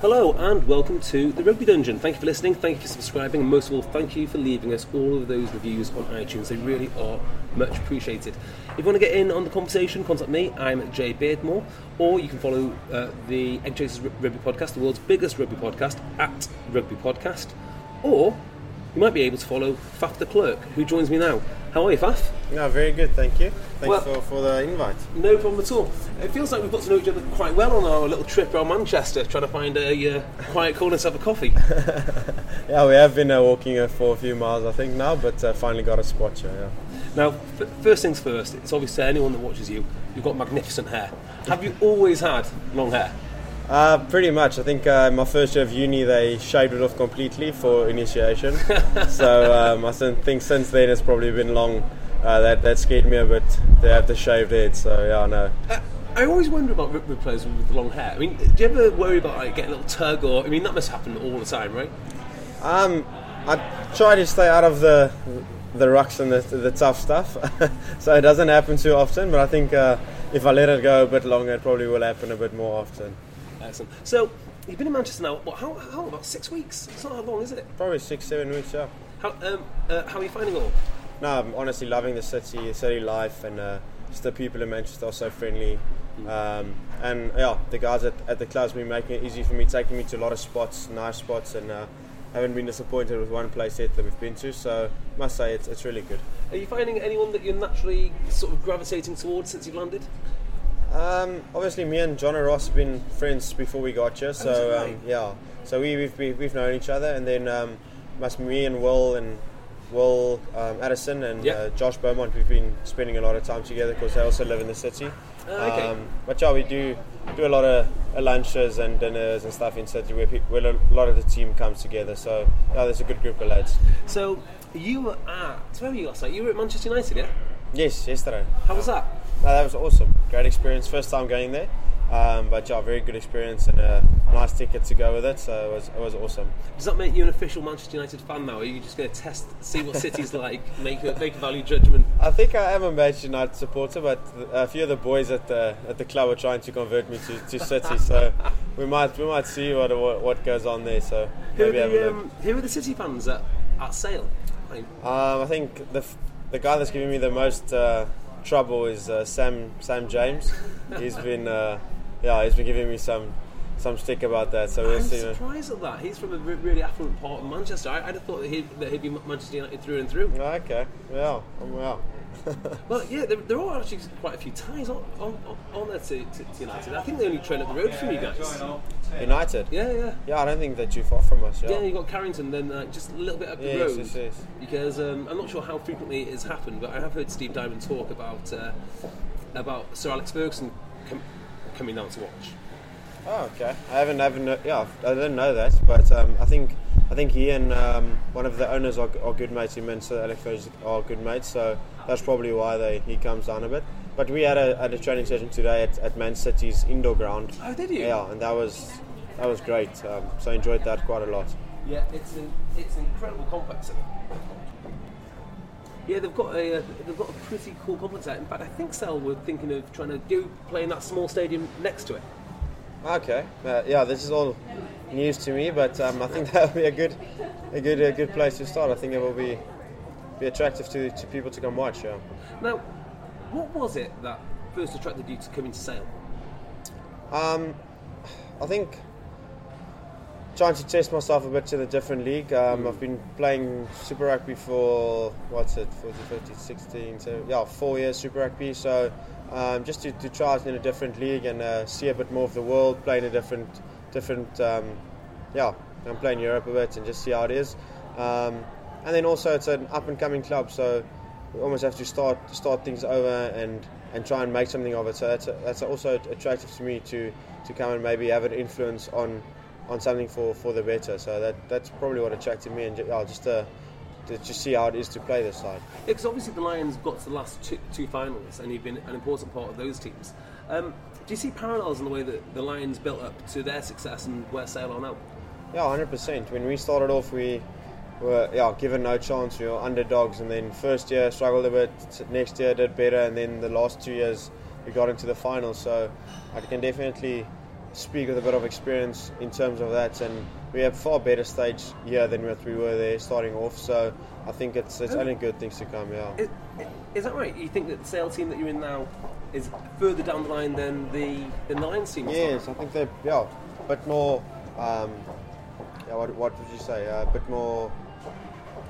Hello and welcome to the Rugby Dungeon. Thank you for listening, thank you for subscribing, and most of all, thank you for leaving us all of those reviews on iTunes. They really are much appreciated. If you want to get in on the conversation, contact me. I'm Jay Beardmore, or you can follow uh, the Egg Chasers Rugby Podcast, the world's biggest rugby podcast, at Rugby Podcast, or you might be able to follow Faf de Klerk, who joins me now. How are you, Faf? No, very good, thank you. Thanks Well- for, for the invite. No problem at all. It feels like we've got to know each other quite well on our little trip around Manchester, trying to find a uh, quiet corner to have a coffee. Yeah, we have been uh, walking uh, for a few miles, I think, now, but uh, finally got a spot here. Yeah. Now, f- first things first, it's obvious to anyone that watches you, you've got magnificent hair. Have you always had long hair? Uh, pretty much. I think uh, my first year of uni, they shaved it off completely for initiation. so um, I think since then it's probably been long. Uh, that that scared me a bit. They have the shaved head, so yeah, no. Uh, I always wonder about rugby players with long hair. I mean, do you ever worry about like, getting a little tug or? I mean, that must happen all the time, right? Um, I try to stay out of the the rucks and the, the tough stuff, so it doesn't happen too often. But I think uh, if I let it go a bit longer, it probably will happen a bit more often. So, you've been in Manchester now. What? How? How? About six weeks? It's not that long, is it? Probably six, seven weeks. Yeah. How? Um, uh, how are you finding it all? No, I'm honestly loving the city, the city life, and uh, just the people in Manchester are so friendly. Um, and yeah, the guys at, at the club's been making it easy for me, taking me to a lot of spots, nice spots, and uh, haven't been disappointed with one place yet that we've been to. So, I must say, it's, it's really good. Are you finding anyone that you're naturally sort of gravitating towards since you've landed? Um, obviously, me and Jono Ross have been friends before we got here, so um, yeah. So we, we've we- we've known each other, and then um, must me and Will and Will um, Addison and Yeah. uh, Josh Beaumont, we've been spending a lot of time together because they also live in the city. Ah, okay. Um, but yeah, we do do a lot of uh, lunches and dinners and stuff in city where, pe- where a lot of the team comes together. So yeah, there's a good group of lads. So, you were at where were you last night? You were at Manchester United, yeah? Yes, yesterday. How was that? No, that was awesome. Great experience. First time going there. Um, but yeah, very good experience and a nice ticket to go with it. So it was, it was awesome. Does that make you an official Manchester United fan now? Are you just going to test, see what City's like, make a, make a value judgment? I think I am a Manchester United supporter, but a few of the boys at the at the club are trying to convert me to, to City. So we might we might see what what, what goes on there. So Who are, maybe have a the, um, who are the City fans at, at Sale? Um, I think the the guy that's giving me the most uh, trouble is uh, Sam Sam James. He's been uh, yeah he's been giving me some some stick about that. So we'll I'm see. surprised at that. He's from a re- really affluent part of Manchester. I, I'd have thought that he'd, that he'd be Manchester United through and through. Okay, well. yeah. Well, yeah, there, there are actually quite a few ties on, on, on there to, to, to United. I think they only train up the road from you guys. United. Yeah, yeah. Yeah, I don't think they're too far from us. Yeah. Yeah, you got Carrington, then uh, just a little bit up the Yes, road. yes, yes. Because um, I'm not sure how frequently it has happened, but I have heard Steve Diamond talk about uh, about Sir Alex Ferguson com- coming down to watch. Oh, okay. I haven't, haven't, yeah, I didn't know that, but um, I think, I think he and um, one of the owners are, are good mates. He mentioned Alex Ferguson are good mates, so that's probably why they he comes down a bit. But we had a, had a training session today at, at Man City's indoor ground. Oh, did you? Yeah, and that was that was great. Um, so I enjoyed that quite a lot. Yeah, it's an it's an incredible complex. Yeah, they've got a uh, they've got a pretty cool complex there. In fact, I think Sale were thinking of trying to do play in that small stadium next to it. Okay. Uh, yeah, this is all news to me, but um, I think that would be a good, a good, a good place to start. I think it will be, be attractive to, to people to come watch. Yeah. Now, what was it that first attracted you to coming to Sale? Um, I think trying to test myself a bit in a different league. Um, I've been playing Super Rugby for what's it, 14, 15, 16, so yeah, four years Super Rugby. So um, just to, to try it in a different league and uh, see a bit more of the world, play in a different, different, um, yeah, I'm playing Europe a bit and just see how it is. Um, and then also it's an up and coming club, so we almost have to start start things over and and try and make something of it. So that's that's also attractive to me to to come and maybe have an influence on on something for, for the better. So that that's probably what attracted me, and yeah, just to, to just see how it is to play this side. Because obviously the Lions got to the last two, two finals, and you've been an important part of those teams. Um, do you see parallels in the way that the Lions built up to their success and where Sale are now? Yeah, hundred percent. When we started off, we were yeah given no chance. We were underdogs, and then first year struggled a bit. Next year did better, and then the last two years we got into the finals. So I can definitely speak with a bit of experience in terms of that, and we have far better stage here than what we were there starting off. So I think it's it's only good things to come. Yeah. Is, is that right? You think that the Sale team that you're in now is further down the line than the, the Lions team? Yes, I think they're yeah, a bit more. Um, yeah, what, what would you say? Uh, a bit more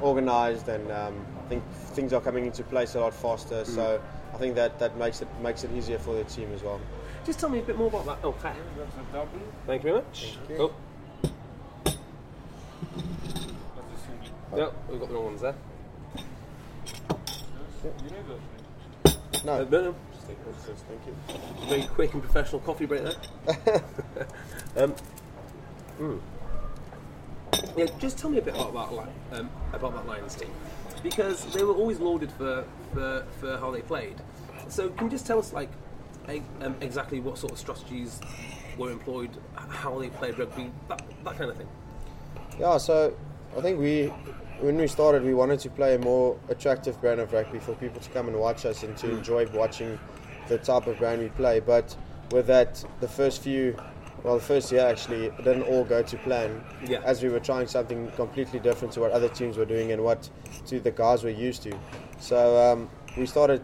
organised, and um, I think things are coming into place a lot faster. So I think that, that makes it makes it easier for the team as well. Just tell me a bit more about that. Oh, hi. Thank you very much. Oh. No, we've got the wrong ones there. No, Uh, no, no. thank you. Very quick and professional coffee break there. um, mm. Yeah, just tell me a bit about Li- um, about that Lions team because they were always lauded for, for, for how they played. So can you just tell us like um, exactly what sort of strategies were employed, how they played rugby, that, that kind of thing? Yeah, so I think we, when we started, we wanted to play a more attractive brand of rugby for people to come and watch us and to enjoy watching the type of brand we play. But with that, the first few, well, the first year actually, it didn't all go to plan. Yeah. As we were trying something completely different to what other teams were doing and what to the guys were used to. So um, we started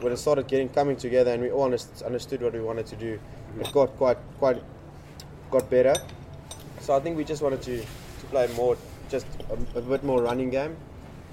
when it started getting coming together and we all understood what we wanted to do. It got quite quite got better. So I think we just wanted to, to play more, just a, a bit more running game.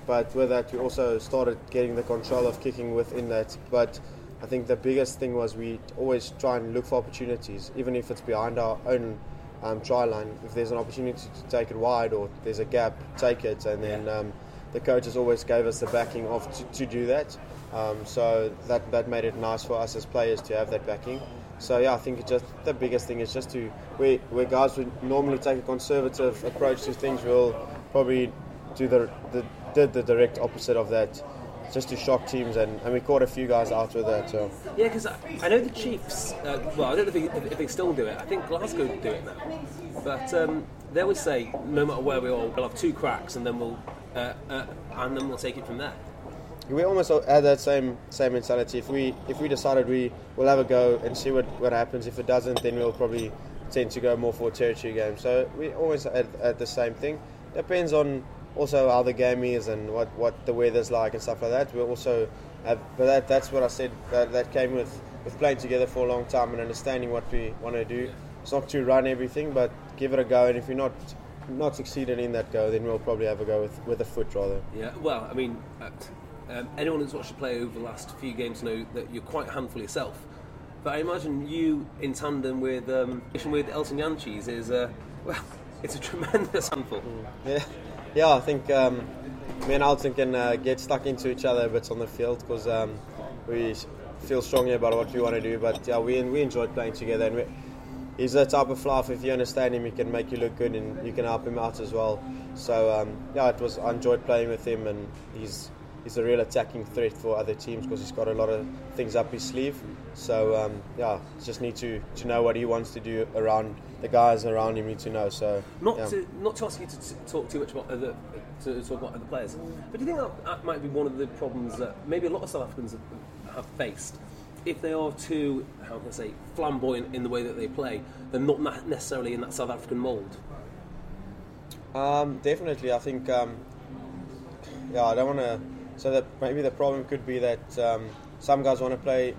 But with that, we also started getting the control of kicking within that. But I think the biggest thing was we always try and look for opportunities, even if it's behind our own um, try line. If there's an opportunity to take it wide or there's a gap, take it. And then um, the coaches always gave us the backing of to, to do that. Um, so that that made it nice for us as players to have that backing. So yeah, I think it just the biggest thing is just to where where guys would normally take a conservative approach to things, we'll probably do the the did the direct opposite of that, just to shock teams, and, and we caught a few guys out with that. So Yeah, because I, I know the Chiefs. Uh, well, I don't know if they, if they still do it. I think Glasgow do it now. But um, they always say, no matter where we are, we'll have two cracks, and then we'll uh, uh, and then we'll take it from there. we almost had that same same mentality. If we if we decided we will have a go and see what, what happens. If it doesn't, then we'll probably tend to go more for a territory game. So we always had, had the same thing. Depends on also how the game is and what, what the weather's like and stuff like that. We also have, but that that's what I said. That, that came with with playing together for a long time and understanding what we want to do. It's not to run everything, but give it a go. And if you're not not succeeding in that go, then we'll probably have a go with with a foot rather. Yeah, well, I mean, uh, um, anyone who's watched you play over the last few games know that you're quite a handful yourself. But I imagine you in tandem with um, with Elton Jantjies is uh, well, it's a tremendous handful. Yeah, yeah. I think um, me and Elton can uh, get stuck into each other a bit on the field because um, we feel strongly about what we want to do. But yeah, we we enjoyed playing together, and we, he's the type of flyhalf. If you understand him, he can make you look good, and you can help him out as well. So um, yeah, it was. I enjoyed playing with him, and he's he's a real attacking threat for other teams because he's got a lot of things up his sleeve. So um, yeah, just need to, to know what he wants to do around the guys around him. Need to know. So Not yeah. to not to ask you to t- talk too much about other to talk about other players, but do you think that, that might be one of the problems that maybe a lot of South Africans have, have faced? If they are too, how can I say, flamboyant in the way that they play, they're not necessarily in that South African mould. Um, definitely, I think. Um, yeah, I don't want to so that maybe the problem could be that um, some guys want to play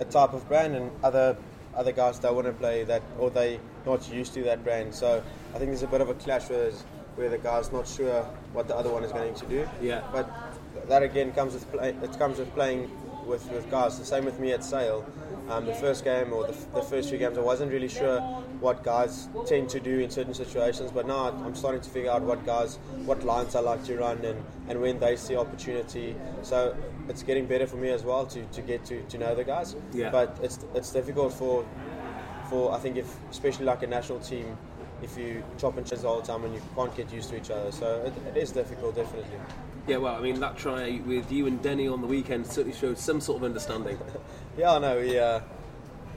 a type of brand and other other guys don't want to play that or they not used to that brand. So I think there's a bit of a clash where, where the guy's not sure what the other one is going to do. Yeah. But that again comes with play, it comes with playing with, with guys. The same with me at Sale. Um, the first game or the, the, first few games, I wasn't really sure what guys tend to do in certain situations. But now I'm starting to figure out what guys, what lines I like to run, and, and when they see opportunity. So it's getting better for me as well to, to get to, to know the guys. Yeah. But it's it's difficult for for I think if especially like a national team, if you chop and change the time and you can't get used to each other. So it, it is difficult, definitely. Yeah, well, I mean, that try with you and Denny on the weekend certainly showed some sort of understanding. Yeah, I know. We, uh,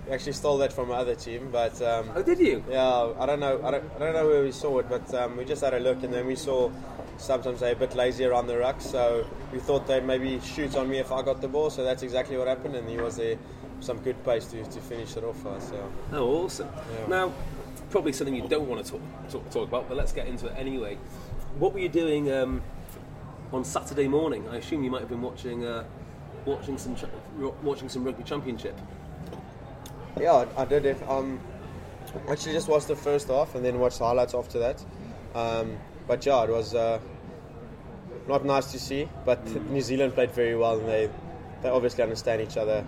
we actually stole that from our other team, but um, Oh, did you? yeah, I don't know. I don't, I don't know where we saw it, but um, we just had a look, and then we saw sometimes they're a bit lazy around the ruck, so we thought they'd maybe shoot on me if I got the ball. So that's exactly what happened, and he was there some good pace to, to finish it off. for us, So Oh, awesome. Yeah. Now, probably something you don't want to talk, talk, talk about, but let's get into it anyway. What were you doing um, on Saturday morning? I assume you might have been watching uh, watching some ch- watching some rugby championship. yeah, I, did it. Um, actually, just watched the first half and then watched the highlights after that. Um, but yeah, it was uh, not nice to see. But New Zealand played very well, and they they obviously understand each other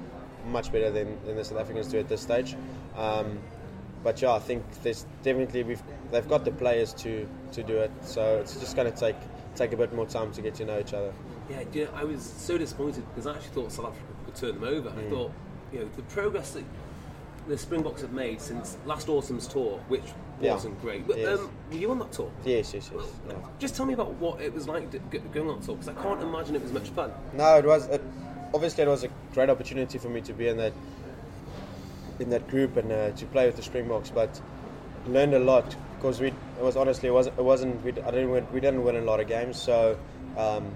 much better than, than the South Africans do at this stage. Um, but yeah, I think there's definitely we've they've got the players to, to do it. So it's just going to take take a bit more time to get to know each other. Yeah, you know, I was so disappointed because I actually thought South Africa could turn them over. Mm. I thought, you know, the progress that the Springboks have made since last autumn's tour, which Yeah. wasn't great. But Yes. um, were you on that tour? Yes, yes, yes. Yeah. Just tell me about what it was like going on tour because I can't imagine it was much fun. No, it was. It, obviously, it was a great opportunity for me to be in that in that group and uh, to play with the Springboks. But learned a lot because we. It was honestly, it wasn't. It wasn't. We, I didn't. Win, we didn't win a lot of games, so um,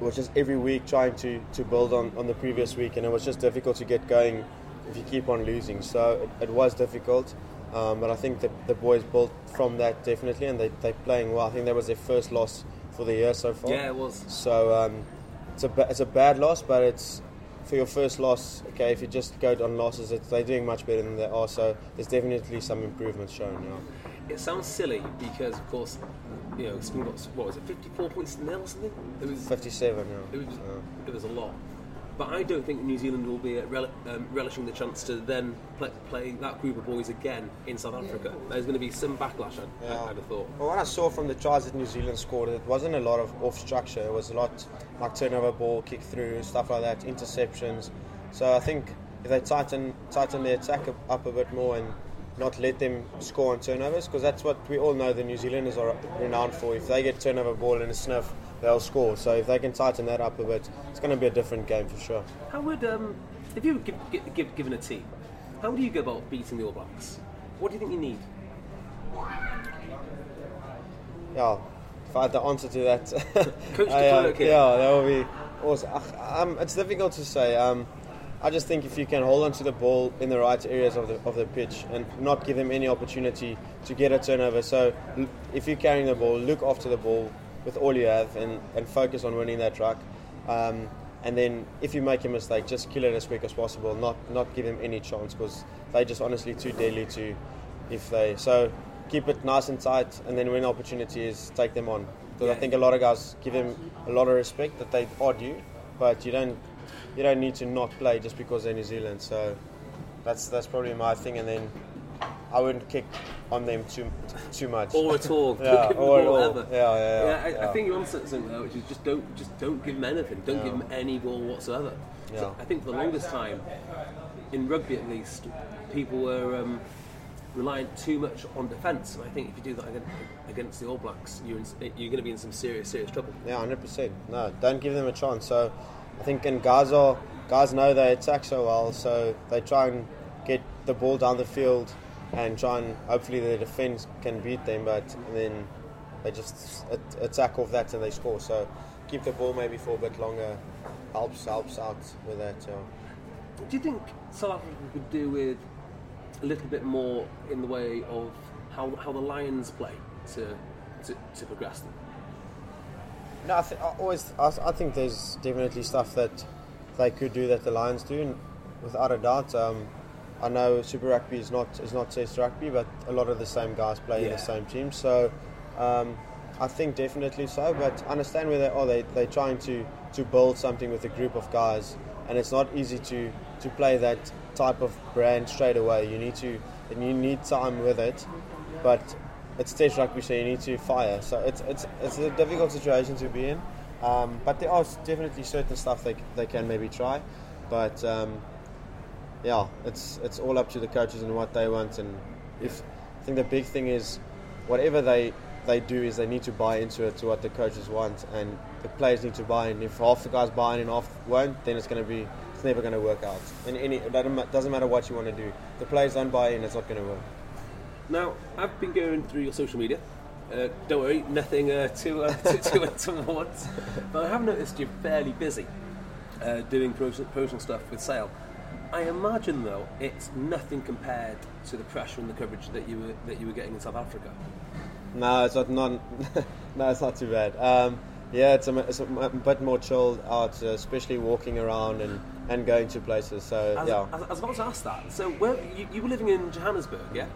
it was just every week trying to, to build on, on the previous week, and it was just difficult to get going if you keep on losing. So it, it was difficult. Um, but I think the, the boys built from that definitely, and they they're playing well. I think that was their first loss for the year so far. Yeah, it was. So um, it's a it's a bad loss, but it's for your first loss. Okay, if you just go on losses, it's, they're doing much better than they are. So there's definitely some improvements shown now. It sounds silly because, of course, you know, Springboks, what was it, 54 points nil or something? It was, 57 it now. was, Yeah. it was a lot. But I don't think New Zealand will be uh, rel- um, relishing the chance to then play, play that group of boys again in South Africa. There's going to be some backlash, I'd, Yeah. I'd have thought. Well, what I saw from the tries that New Zealand scored, it wasn't a lot of off structure. It was a lot like turnover ball, kick through, stuff like that, interceptions. So I think if they tighten tighten their attack up- up a bit more and not let them score on turnovers, because that's what we all know the New Zealanders are renowned for. If they get turnover ball in a sniff, they'll score. So if they can tighten that up a bit, it's going to be a different game for sure. How would, um, if you give, give, give, given a team, how would you go about beating the All Blacks? What do you think you need? Yeah, if I had the answer to that, Coach I, here. yeah, that would be awesome. Ugh, Um, it's difficult to say. Um, I just think if you can hold onto the ball in the right areas of the of the pitch and not give them any opportunity to get a turnover. So if you're carrying the ball, look after the ball with all you have and, and focus on winning that ruck. Um, and then if you make a mistake, just kill it as quick as possible. Not not give them any chance because they just honestly too deadly to if they so keep it nice and tight and then when the opportunity is take them on. Because I think a lot of guys give them a lot of respect that they are due, but you don't you don't need to not play just because they're New Zealand. So that's that's probably my thing. And then I wouldn't kick on them too too much. Or at all? Yeah, or at all. ever. Yeah, yeah, yeah, I, I yeah. think you're on something there, which is just don't just don't give them anything. Don't give them any ball whatsoever. So Yeah. I think for the longest time, in rugby at least, people were um, relying too much on defence, and I think if you do that against, against the All Blacks, you're in, you're going to be in some serious serious trouble. Yeah, hundred percent. No, don't give them a chance. So I think in Gaza, guys know they attack so well, so they try and get the ball down the field and try and hopefully the defence can beat them, but then they just attack off that and they score. So keep the ball maybe for a bit longer helps helps out with that. Yeah. Do you think South Africa could do with a little bit more in the way of how, how the Lions play to, to, to progress them? No, I, th- I always. I, I think there's definitely stuff that they could do that the Lions do, and without a doubt. Um, I know Super Rugby is not is not Test rugby, but a lot of the same guys play in the same team. So um, I think definitely so. But understand where they are. They they're trying to to build something with a group of guys, and it's not easy to to play that type of brand straight away. You need to and you need time with it, but it's Test rugby, so you need to fire. So it's it's it's a difficult situation to be in. Um, but there are definitely certain stuff they they can maybe try, but. Um, yeah, it's it's all up to the coaches and what they want. And if I think the big thing is, whatever they they do is they need to buy into it to what the coaches want, and the players need to buy in. If half the guys buy in and half won't, then it's going to be it's never going to work out. And any it doesn't matter what you want to do. The players don't buy in, it's not going to work. Now, I've been going through your social media. Uh, don't worry, nothing uh, too, uh, too, untoward. But I have noticed you're fairly busy uh, doing promotional stuff with Sale. I imagine, though, it's nothing compared to the pressure and the coverage that you were that you were getting in South Africa. No, it's not. not no, it's not too bad. Um, yeah, it's a, it's a bit more chilled out, uh, especially walking around and, and going to places. So I was, yeah. I, was- I was about to ask that. So, where you, you were living in Johannesburg, yeah?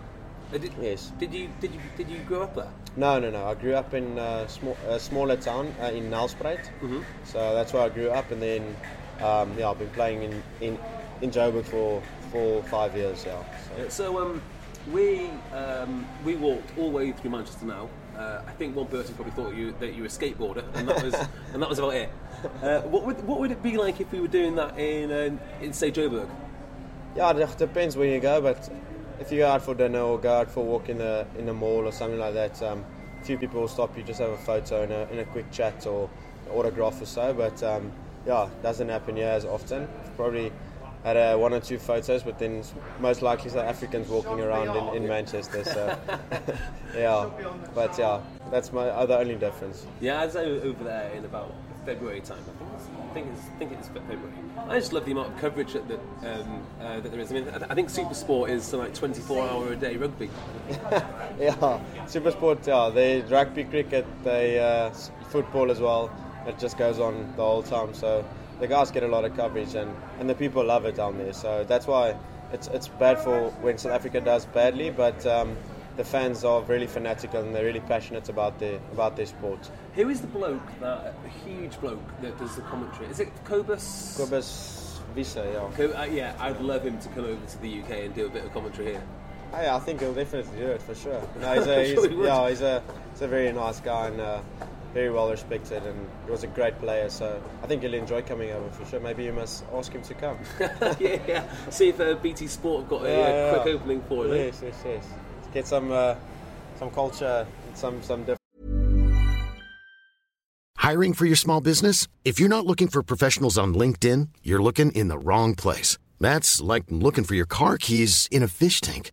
Uh, did, Yes. Did you did you did you grow up there? No, no, no. I grew up in a, small, a smaller town uh, in Nelspruit. Mm-hmm. So that's where I grew up, and then um, yeah, I've been playing in in, in Joburg for four, five years. Yeah. So. So um, we um, we walked all the way through Manchester now. Uh, I think one person probably thought you that you were a skateboarder, and that was and that was about it. Uh, what would what would it be like if we were doing that in uh, in say Joburg? Yeah, it depends where you go, but if you go out for dinner or go out for a walk in a in a mall or something like that, um, a few people will stop you, just have a photo and a, and a quick chat or autograph or so. But um, yeah, it doesn't happen here as often. Probably had uh, one or two photos, but then most likely South Africans walking around in, in Manchester. So yeah, but yeah, that's my other only difference. Yeah, I was over there in about February time. I think it's, I think it's, I think it's February. I just love the amount of coverage that that, um, uh, that there is. I mean, I I think SuperSport is like 24 hour a day rugby. yeah, super sport. Yeah, they rugby, cricket, they uh, football as well. It just goes on the whole time. So the guys get a lot of coverage, and, and the people love it down there. So that's why it's it's bad for when South Africa does badly, but um, the fans are really fanatical and they're really passionate about their about their sport. Who is the bloke that a huge bloke that does the commentary? Is it Cobus? Cobus Visa, yeah. Co- uh, yeah, I'd love him to come over to the UK and do a bit of commentary here. Yeah, I think he'll definitely do it for sure. No, he's a, Sure he's, he yeah, he's a he's a very nice guy and uh, very well respected, and he was a great player. So I think he'll enjoy coming over for sure. Maybe you must ask him to come. yeah, yeah. See if uh, BT Sport have got a, Yeah, yeah. quick opening for him. eh? Yes, yes, yes. Get some uh, some culture, and some some different. Hiring for your small business? If you're not looking for professionals on LinkedIn, you're looking in the wrong place. That's like looking for your car keys in a fish tank.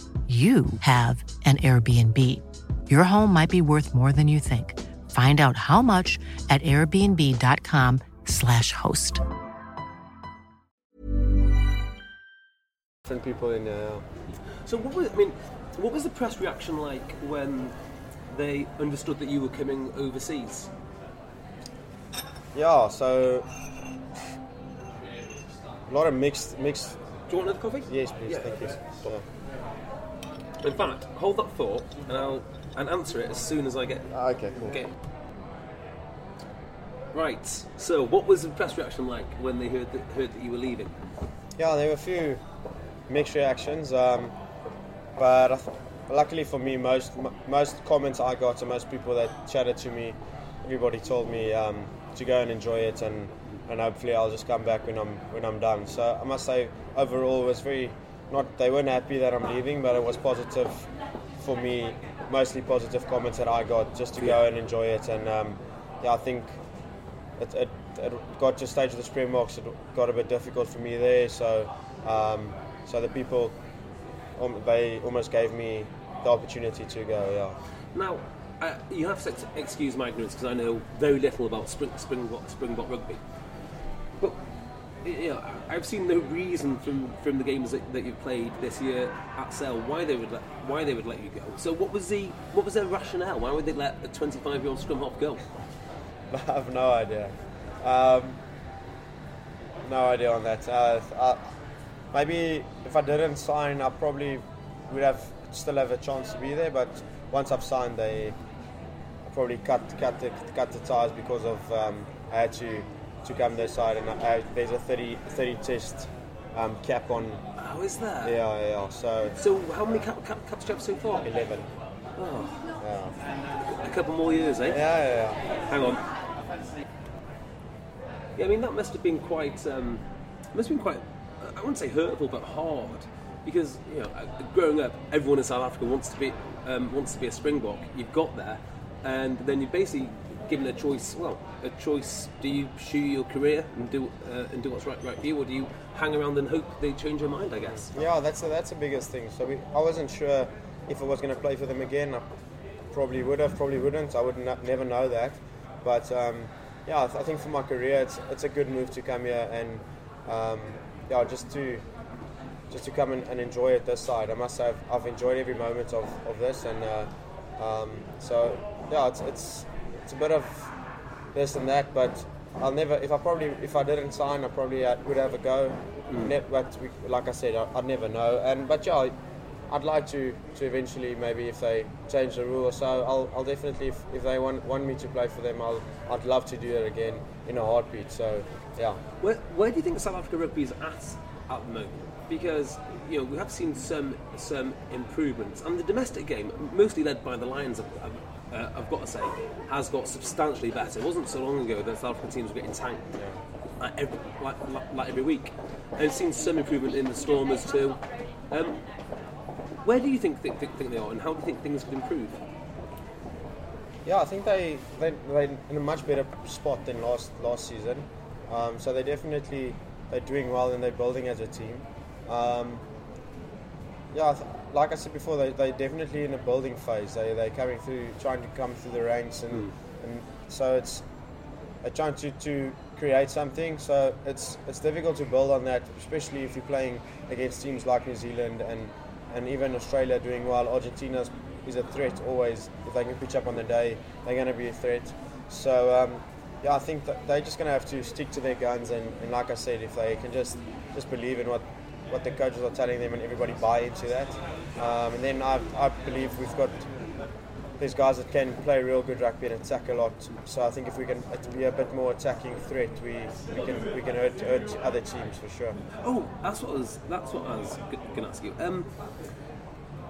you have an Airbnb. Your home might be worth more than you think. Find out how much at airbnb.com/slash host. different people in uh, So what was I mean? What was the press reaction like when they understood that you were coming overseas? yeah. So a lot of mixed mixed. Do you want another coffee? Yes, please. Yeah. Thank you. Yeah. In fact, hold that thought, and I'll and answer it as soon as I get Ah, Okay, cool. get. Right. So, what was the press reaction like when they heard that, heard that you were leaving? Yeah, there were a few mixed reactions. Um, but I th- luckily for me, most m- most comments I got and most people that chatted to me, everybody told me um, to go and enjoy it and. And hopefully I'll just come back when I'm when I'm done. So I must say, overall, it was very not. They weren't happy that I'm leaving, but it was positive for me. Mostly positive comments that I got just to go and enjoy it. And um, yeah, I think it, it, it got to a stage of the Springboks. It got a bit difficult for me there. So um, so the people um, they almost gave me the opportunity to go. Yeah. Now, uh, you have to ex- excuse my ignorance because I know very little about Spring, Springbok, Springbok rugby. You know, I've seen no reason from, from the games that, that you've played this year at Sale why they would let, why they would let you go. So what was the what was their rationale? Why would they let a 25 year old scrum half go? I have no idea. Um, no idea on that. Uh, uh, maybe if I didn't sign, I probably would have still have a chance to be there. But once I've signed, they probably cut cut the, cut the ties because of um, I had to to come this side, and I, there's a 30, 30 test um, cap on. How is that? Yeah, yeah. So So how many caps do you have so far? eleven. Oh, Yeah, a couple more years, eh? yeah, yeah. yeah. Hang on. Yeah, I mean that must have been quite. Um, must have been quite. I wouldn't say hurtful, but hard, because you know, uh, growing up, everyone in South Africa wants to be um, wants to be a Springbok. You've got there, and then you're basically given a choice. Well, a choice. Do you pursue your career and do uh, and do what's right, right for you, or do you hang around and hope they change their mind? I guess. Yeah, that's the, that's the biggest thing. So we, I wasn't sure if I was going to play for them again. I probably would have, probably wouldn't. I would not, never know that. But um, yeah, I, th- I think for my career, it's it's a good move to come here and um, yeah, just to just to come and, and enjoy it this side. I must say, I've, I've enjoyed every moment of, of this, and uh, um, so yeah, it's, it's it's a bit of this and that, but I'll never. If I probably if I didn't sign, I probably uh, would have a go. Ne- but we, like I said, I, I'd never know. And but yeah, I'd like to, to eventually maybe if they change the rule or so, I'll, I'll definitely if, if they want want me to play for them, I'll I'd love to do it again in a heartbeat. So yeah. Where, where do you think South Africa rugby is at at the moment? Because you know we have seen some some improvements, and the domestic game, mostly led by the Lions, I've, uh, I've got to say, has got substantially better. It wasn't so long ago that South African teams were getting tanked like, every, like, like, like every week. I've seen some improvement in the Stormers too. Um, where do you think, think, think, think they are, and how do you think things could improve? Yeah, I think they they they're in a much better spot than last last season. Um, so they're definitely they're doing well and they're building as a team. Um, yeah, I th- like I said before, they they definitely in a building phase. They they're coming through, trying to come through the ranks, and and so it's they're trying to, to create something. So it's it's difficult to build on that, especially if you're playing against teams like New Zealand and and even Australia doing well. Argentina is a threat always. If they can pitch up on the day, they're going to be a threat. So um, yeah, I think that they're just going to have to stick to their guns. And, and like I said, if they can just just believe in what what the coaches are telling them and everybody buy into that, um, and then I, I believe we've got these guys that can play real good rugby and attack a lot. So I think if we can be a bit more attacking threat, we, we can we can hurt, hurt other teams for sure. Oh, that's what I was. That's what I was going to ask you. Um,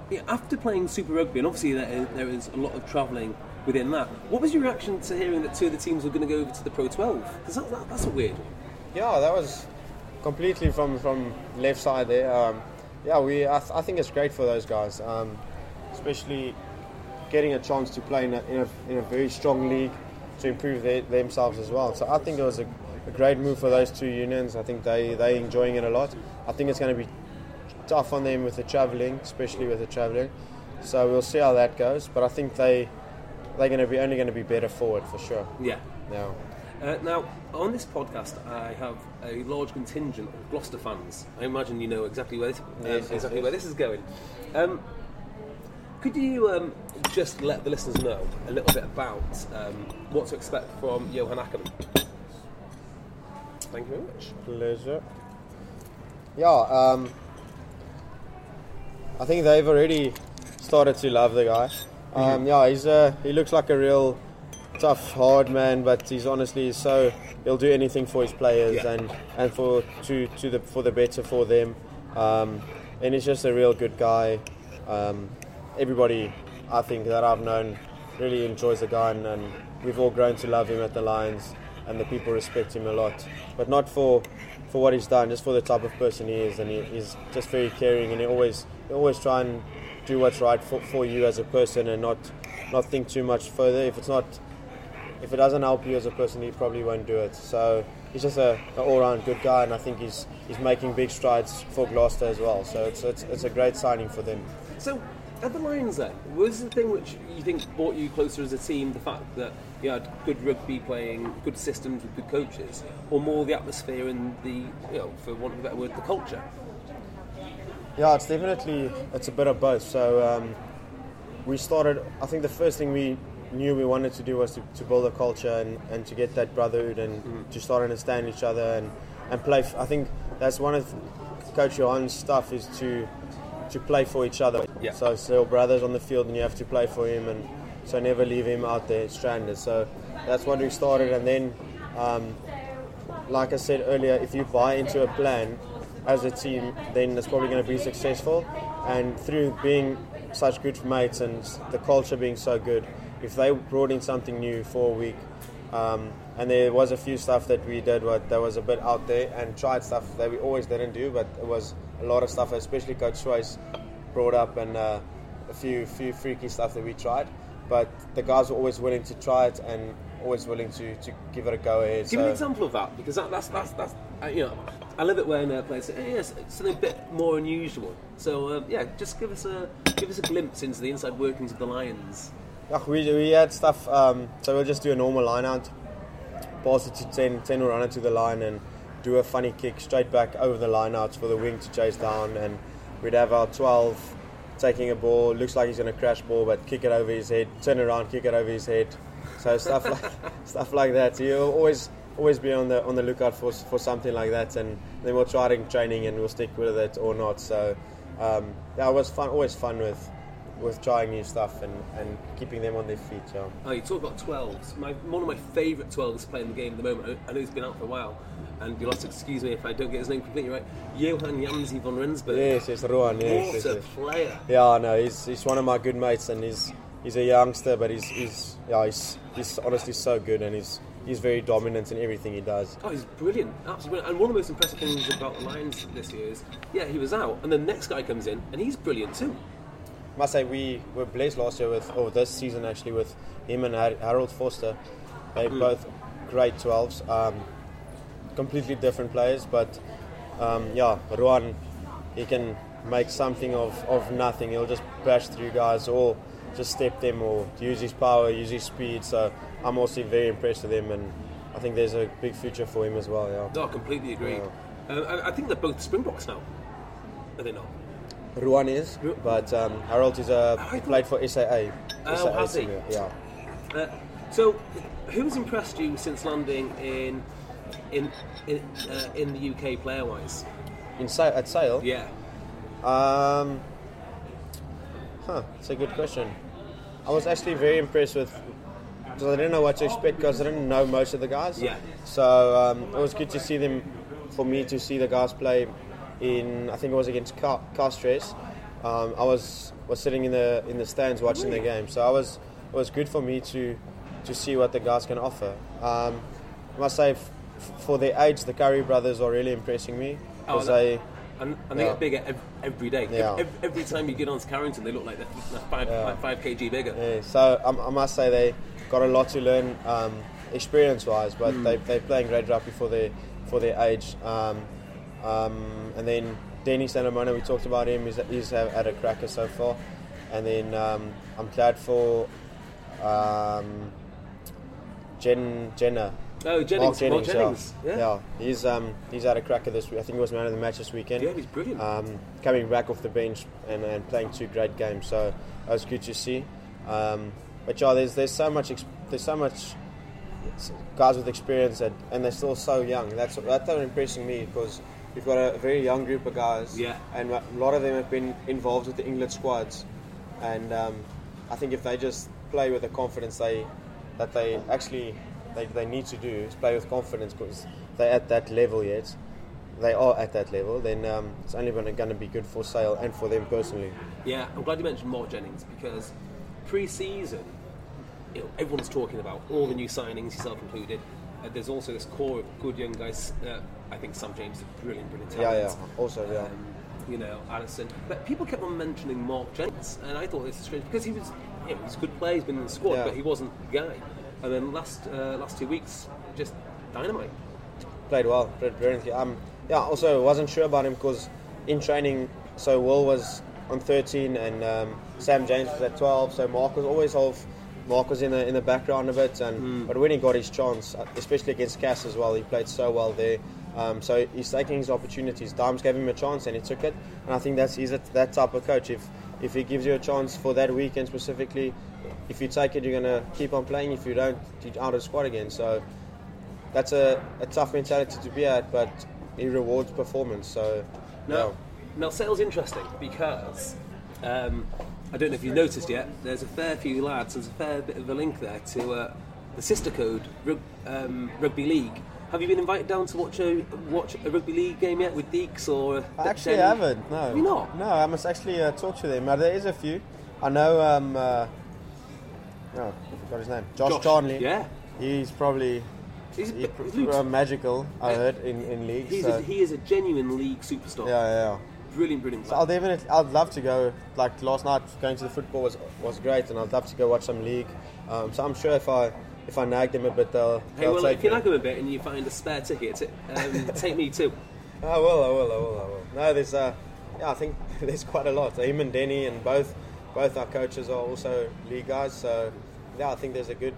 yeah, after playing Super Rugby, and obviously there is, there is a lot of travelling within that. What was your reaction to hearing that two of the teams were going to go over to the Pro 12? Because that, that, that's a weird one. Yeah, that was completely from from left side there. Um, yeah, we I, th- I think it's great for those guys, um, especially getting a chance to play in a, in a, in a very strong league to improve their, themselves as well. So I think it was a, a great move for those two unions. I think they they enjoying it a lot. I think it's going to be tough on them with the travelling, especially with the travelling. So we'll see how that goes. But I think they they're going to be only going to be better forward for sure. Yeah. Yeah. Uh, now, on this podcast, I have a large contingent of Gloucester fans. I imagine you know exactly where this, um, Yes, yes, exactly yes. where this is going. Um, could you um, just let the listeners know a little bit about um, what to expect from Johan Ackermann? Thank you very much. Pleasure. Yeah, um, I think they've already started to love the guy. Um, yeah, he's uh, he looks like a real tough, hard man, but he's honestly so he'll do anything for his players Yeah. and, and for to, to the for the better for them. Um, and he's just a real good guy. Um, everybody, I think that I've known, really enjoys the guy, and, and we've all grown to love him at the Lions, and the people respect him a lot. But not for for what he's done, just for the type of person he is, and he, he's just very caring, and he always he always try and do what's right for, for you as a person, and not not think too much further. If it's not if it doesn't help you as a person, he probably won't do it. So he's just a, an all-round good guy, and I think he's he's making big strides for Gloucester as well. So it's it's, it's a great signing for them. So, at the Lions, then, was the thing which you think brought you closer as a team the fact that you had good rugby playing, good systems with good coaches, or more the atmosphere and the, you know, for want of a better word, the culture? Yeah, it's definitely it's a bit of both. So um, we started. I think the first thing we knew we wanted to do was to, to build a culture and, and to get that brotherhood and mm. to start understand each other and, and play. F- I think that's one of Coach Johan's stuff is to to play for each other. Yeah. So, so your brother's on the field and you have to play for him and so never leave him out there stranded. So that's what we started and then um, like I said earlier, if you buy into a plan as a team, then it's probably going to be successful. And through being such good mates and the culture being so good, if they brought in something new for a week, um, and there was a few stuff that we did what that was a bit out there and tried stuff that we always didn't do, but it was a lot of stuff, especially Coach Swys brought up and uh, a few few freaky stuff that we tried. But the guys were always willing to try it and always willing to, to give it a go ahead. Give so. an example of that because that, that's that's that's uh, you know I love it when uh, players say, hey, yes, something a bit more unusual. So um, yeah, just give us a give us a glimpse into the inside workings of the Lions. We, we had stuff. Um, so we'll just do a normal line out, pass it to 10, 10 will run it to the line and do a funny kick straight back over the line outs for the wing to chase down. And we'd have our 12 taking a ball, looks like he's going to crash ball, but kick it over his head, turn around, kick it over his head. So stuff like stuff like that. You'll always always be on the on the lookout for for something like that, and then we'll try it in training and we'll stick with it or not. So um, it was fun. Always fun with with trying new stuff and, and keeping them on their feet. Yeah. Oh, you talk about 12s. My, one of my favourite 12s playing the game at the moment. I know he's been out for a while, and you'll have to excuse me if I don't get his name completely right. Johan Janse van Rensburg. Yes, it's Rohan. Yes, what yes, a yes. player! Yeah, no, he's, he's one of my good mates, and he's he's a youngster, but he's he's yeah he's he's honestly so good, and he's he's very dominant in everything he does. Oh, he's brilliant, absolutely. And one of the most impressive things about the Lions this year is, yeah, he was out, and the next guy comes in, and he's brilliant too must say we were blessed last year with, or this season actually, with him and Harold Vorster. They're mm. both great 12s. Um, completely different players, but um, yeah, Rohan, he can make something of, of nothing. He'll just bash through guys or just step them or use his power, use his speed. So I'm also very impressed with him, and I think there's a big future for him as well. Yeah. No, completely agree. Yeah. Uh, I think they're both Springboks now. Are they not? Rohan is, but um, Harold is a uh, played for SAA. Oh, SAA has he? Yeah. Uh, so, who's impressed you since landing in in in, uh, in the UK player wise? In at Sale? Yeah. Um, huh, it's a good question. I was actually very impressed with because I didn't know what to expect because I didn't know most of the guys. Yeah. So um, it was good to see them, for me to see the guys play in I think it was against Car- Castres. Um, I was was sitting in the in the stands watching the game, so I was it was good for me to to see what the guys can offer. Um, I must say, f- for their age, the Curry brothers are really impressing me because oh, they. And, and they yeah. get bigger every, every day. Yeah. Every, every, time you get on to Carrington, they look like they're, five, yeah. like five kg bigger. Yeah. So um, I must say they got a lot to learn um, experience-wise, but mm. they they're playing great rugby for their for their age. Um, um, and then Denny Solomona, we talked about him, he's, he's had a cracker so far. And then um, I'm glad for um, Jen, Jenna. Oh, Jennings. Jennings, Jennings. Yeah. yeah. yeah. He's um, he's had a cracker this week. I think he was man of the match this weekend. Yeah, he's brilliant. Um, coming back off the bench and, and playing two great games, so that was good to see. Um, but yeah, there's there's so much there's so much guys with experience and, and they're still so young. That's that's impressing me because we've got a very young group of guys. Yeah. And a lot of them have been involved with the England squads, and um, I think if they just play with the confidence they that they actually they, they need to do is play with confidence because they're at that level yet. they are at that level, then um, it's only going to be good for Sale and for them personally. Yeah, I'm glad you mentioned Mark Jennings because pre-season, you know, everyone's talking about all the new signings, yourself included. Uh, there's also this core of good young guys. Uh, I think Sam James is brilliant, brilliant Yeah, talent. yeah. yeah. Also, yeah. Um, you know, Addison. But people kept on mentioning Mark Jennings, and I thought this was strange because he was, you know, he's a good player, he's been in the squad, Yeah. but he wasn't the guy. And then last uh, last two weeks, just dynamite. played well, played brilliantly. Um, yeah, also wasn't sure about him because in training, so Will was on 13 and um, Sam James was at 12. So Mark was always off. Mark was in the in the background a bit, and but when he got his chance, uh, especially against Cass as well, he played so well there. Um, so he's taking his opportunities. Dimes gave him a chance and he took it, and I think that's he's a, that type of coach. If if he gives you a chance for that weekend specifically, if you take it, you're gonna keep on playing. If you don't, you're out of the squad again. So that's a, a tough mentality to be at, but he rewards performance. So, Now, now sales interesting because um, I don't know if you've noticed yet. There's a fair few lads. There's a fair bit of a link there to uh, the sister code rug, um, rugby league. Have you been invited down to watch a watch a rugby league game yet with Deeks or? I actually Denny? haven't. No, Have you not? No, I must actually uh, talk to them. Uh, there is a few. I know. Um, uh, no, I forgot his name. Josh, Josh, Charnley. yeah. he's probably He's, a he, bit- pr- he's Luke's- uh, magical. I heard in in league. he's so, a, he is a genuine league superstar. yeah, yeah, yeah. Brilliant, brilliant. So I'll definitely, I'd love to go. Like last night, going to the football was was great, and I'd love to go watch some league. Um, so I'm sure if I if I nag them a bit, they'll, Hey, they'll well, if you me. like him a bit and you find a spare ticket, um, take me too. I will, I will, I will, I will. No, there's, uh, yeah, I think there's quite a lot. Him and Denny and both, both our coaches are also league guys. So, yeah, I think there's a good.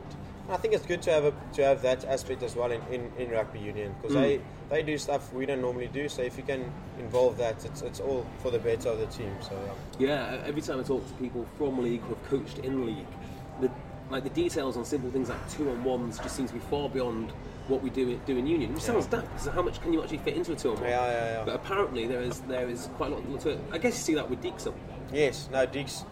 I think it's good to have a, to have that aspect as well in, in, in rugby union because mm. they, they do stuff we don't normally do. So if you can involve that, it's, it's all for the better of the team. So um. yeah. Yeah, every time I talk to people from league who have coached in league, the like the details on simple things like two on ones just seem to be far beyond what we do do in union. Which sounds daft because how much can you actually fit into a two on one? Yeah, yeah, yeah. But apparently there is there is quite a lot to it. I guess you see that with Deeks. Yes, no, Deeks.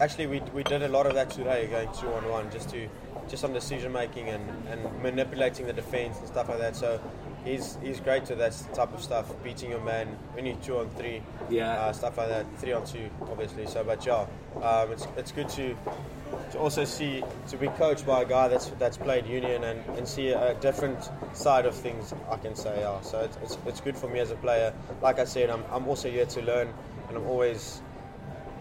Actually, we, we did a lot of that today, going two on one, just to just on decision making and, and manipulating the defense and stuff like that. So he's he's great to that type of stuff, beating your man when you two on three, Yeah. uh, stuff like that, three on two, obviously. So, but yeah, um, it's it's good to to also see to be coached by a guy that's that's played union and, and see a different side of things. I can say, yeah. So it's, it's, it's good for me as a player. Like I said, I'm I'm also here to learn, and I'm always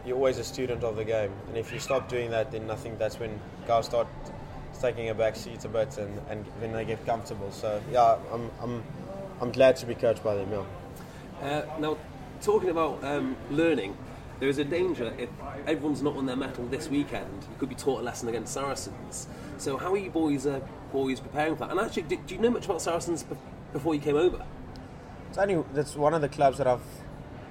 you're always a student of the game. And if you stop doing that, then I think that's when guys start taking a back seat a bit and, and when they get comfortable. So yeah, I'm I'm I'm glad to be coached by them. Yeah. Uh, now, talking about um, learning, there is a danger if everyone's not on their mettle this weekend. You could be taught a lesson against Saracens. So how are you boys uh, boys preparing for that? And actually, do, do you know much about Saracens bef- before you came over? It's only that's one of the clubs that I've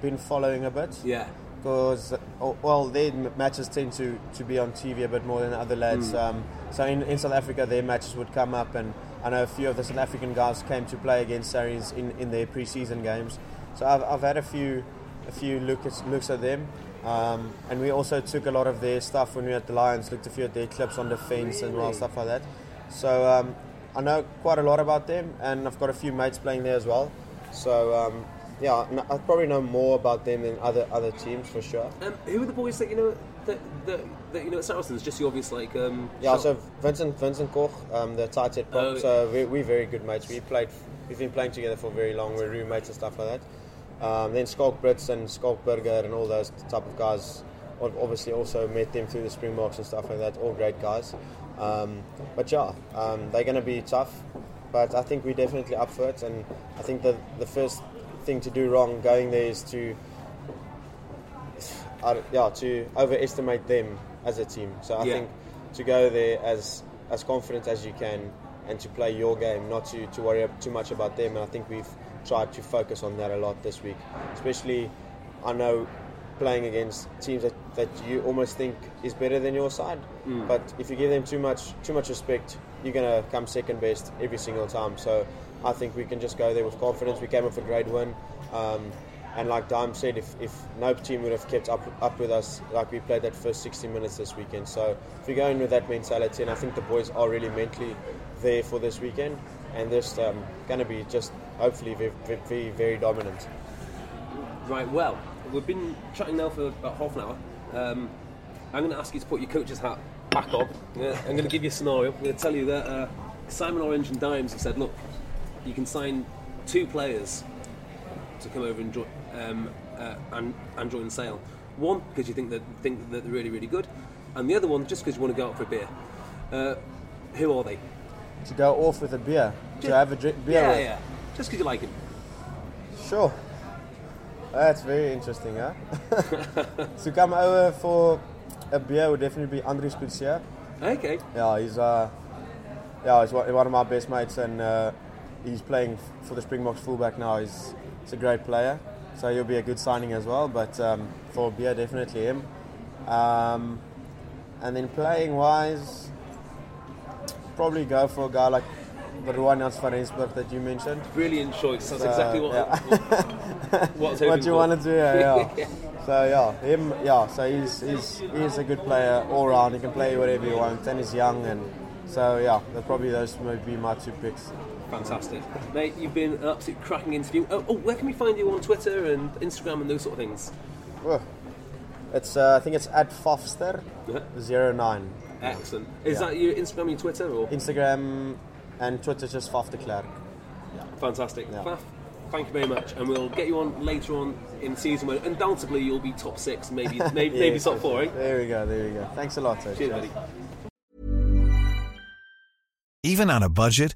been following a bit. Yeah. Because well, their matches tend to, to be on TV a bit more than other lads. Um, so in, in South Africa, their matches would come up, and I know a few of the South African guys came to play against Sarries in, in their pre-season games. So I've, I've had a few a few look at, looks at them, um, and we also took a lot of their stuff when we were at the Lions. Looked a few at their clips on defence and well stuff like that. So um, I know quite a lot about them, and I've got a few mates playing there as well. So um, yeah, I probably know more about them than other other teams for sure. Um, who are the boys that you know that, that, that you know at Saracens? Just the obvious like. Um, Yeah, shot- so Vincent Vincent Koch, um, the tight head prop. Oh, so we, we're very good mates. We played, we've been playing together for very long. We're roommates and stuff like that. Um, then Schalk Brits and Schalk Burger and all those type of guys. Obviously also met them through the Springboks and stuff like that. All great guys. Um, but yeah, um, they're going to be tough. But I think we're definitely up for it. And I think the the first thing to do wrong going there is to yeah, to overestimate them as a team. So I Yeah. think to go there as as confident as you can and to play your game, not to, to worry too much about them. And I think we've tried to focus on that a lot this week. Especially, I know playing against teams that, that you almost think is better than your side. Mm. But if you give them too much too much respect, you're gonna come second best every single time. So I think we can just go there with confidence. We came off a great win. Um, and like Dime said, if, if no team would have kept up up with us like we played that first 60 minutes this weekend. So if we go in with that mentality, and I think the boys are really mentally there for this weekend, and there's um, going to be just hopefully very, very, very dominant. Right, well, we've been chatting now for about half an hour. Um, I'm going to ask you to put your coach's hat back on. Yeah, I'm going to give you a scenario. I'm going to tell you that uh, Simon Orange and Dimes have said, look, you can sign two players to come over and join, um, uh, and, and join Sale. One because you think that think that they're really really good, and the other one just because you want to go out for a beer. Uh, who are they? To go off with a beer, to have a drink, beer yeah, with. yeah. Just because you like him. Sure. That's very interesting, huh? to come over for a beer would definitely be Andries Coetzee. Okay. Yeah, he's uh, yeah, he's one one of my best mates, and uh, he's playing for the Springboks fullback now. He's, he's a great player, so he'll be a good signing as well. But um, for beer, definitely him. Um, and then playing wise, probably go for a guy like the Rohan Janse van Rensburg that you mentioned. Brilliant choice. That's So, exactly what, yeah. what, what you for. want to do, yeah. yeah. so yeah, him, yeah. So he's he's he's a good player all round. He can play whatever he wants, and he's young, and so yeah, probably those would be my two picks. Fantastic. Mate, you've been an absolute cracking interview. Oh, oh, where can we find you on Twitter and Instagram and those sort of things? It's uh, I think it's at Fofster Yeah. zero nine. Excellent. Is Yeah. that your Instagram and your Twitter? or Instagram and Twitter just Faf de Klerk. Fantastic. Yeah. Faf, thank you very much. And we'll get you on later on in season where undoubtedly you'll be top six, maybe maybe, maybe top four, yes. eh? There we go. There we go. Thanks a lot. sir. Cheers, buddy. Even on a budget,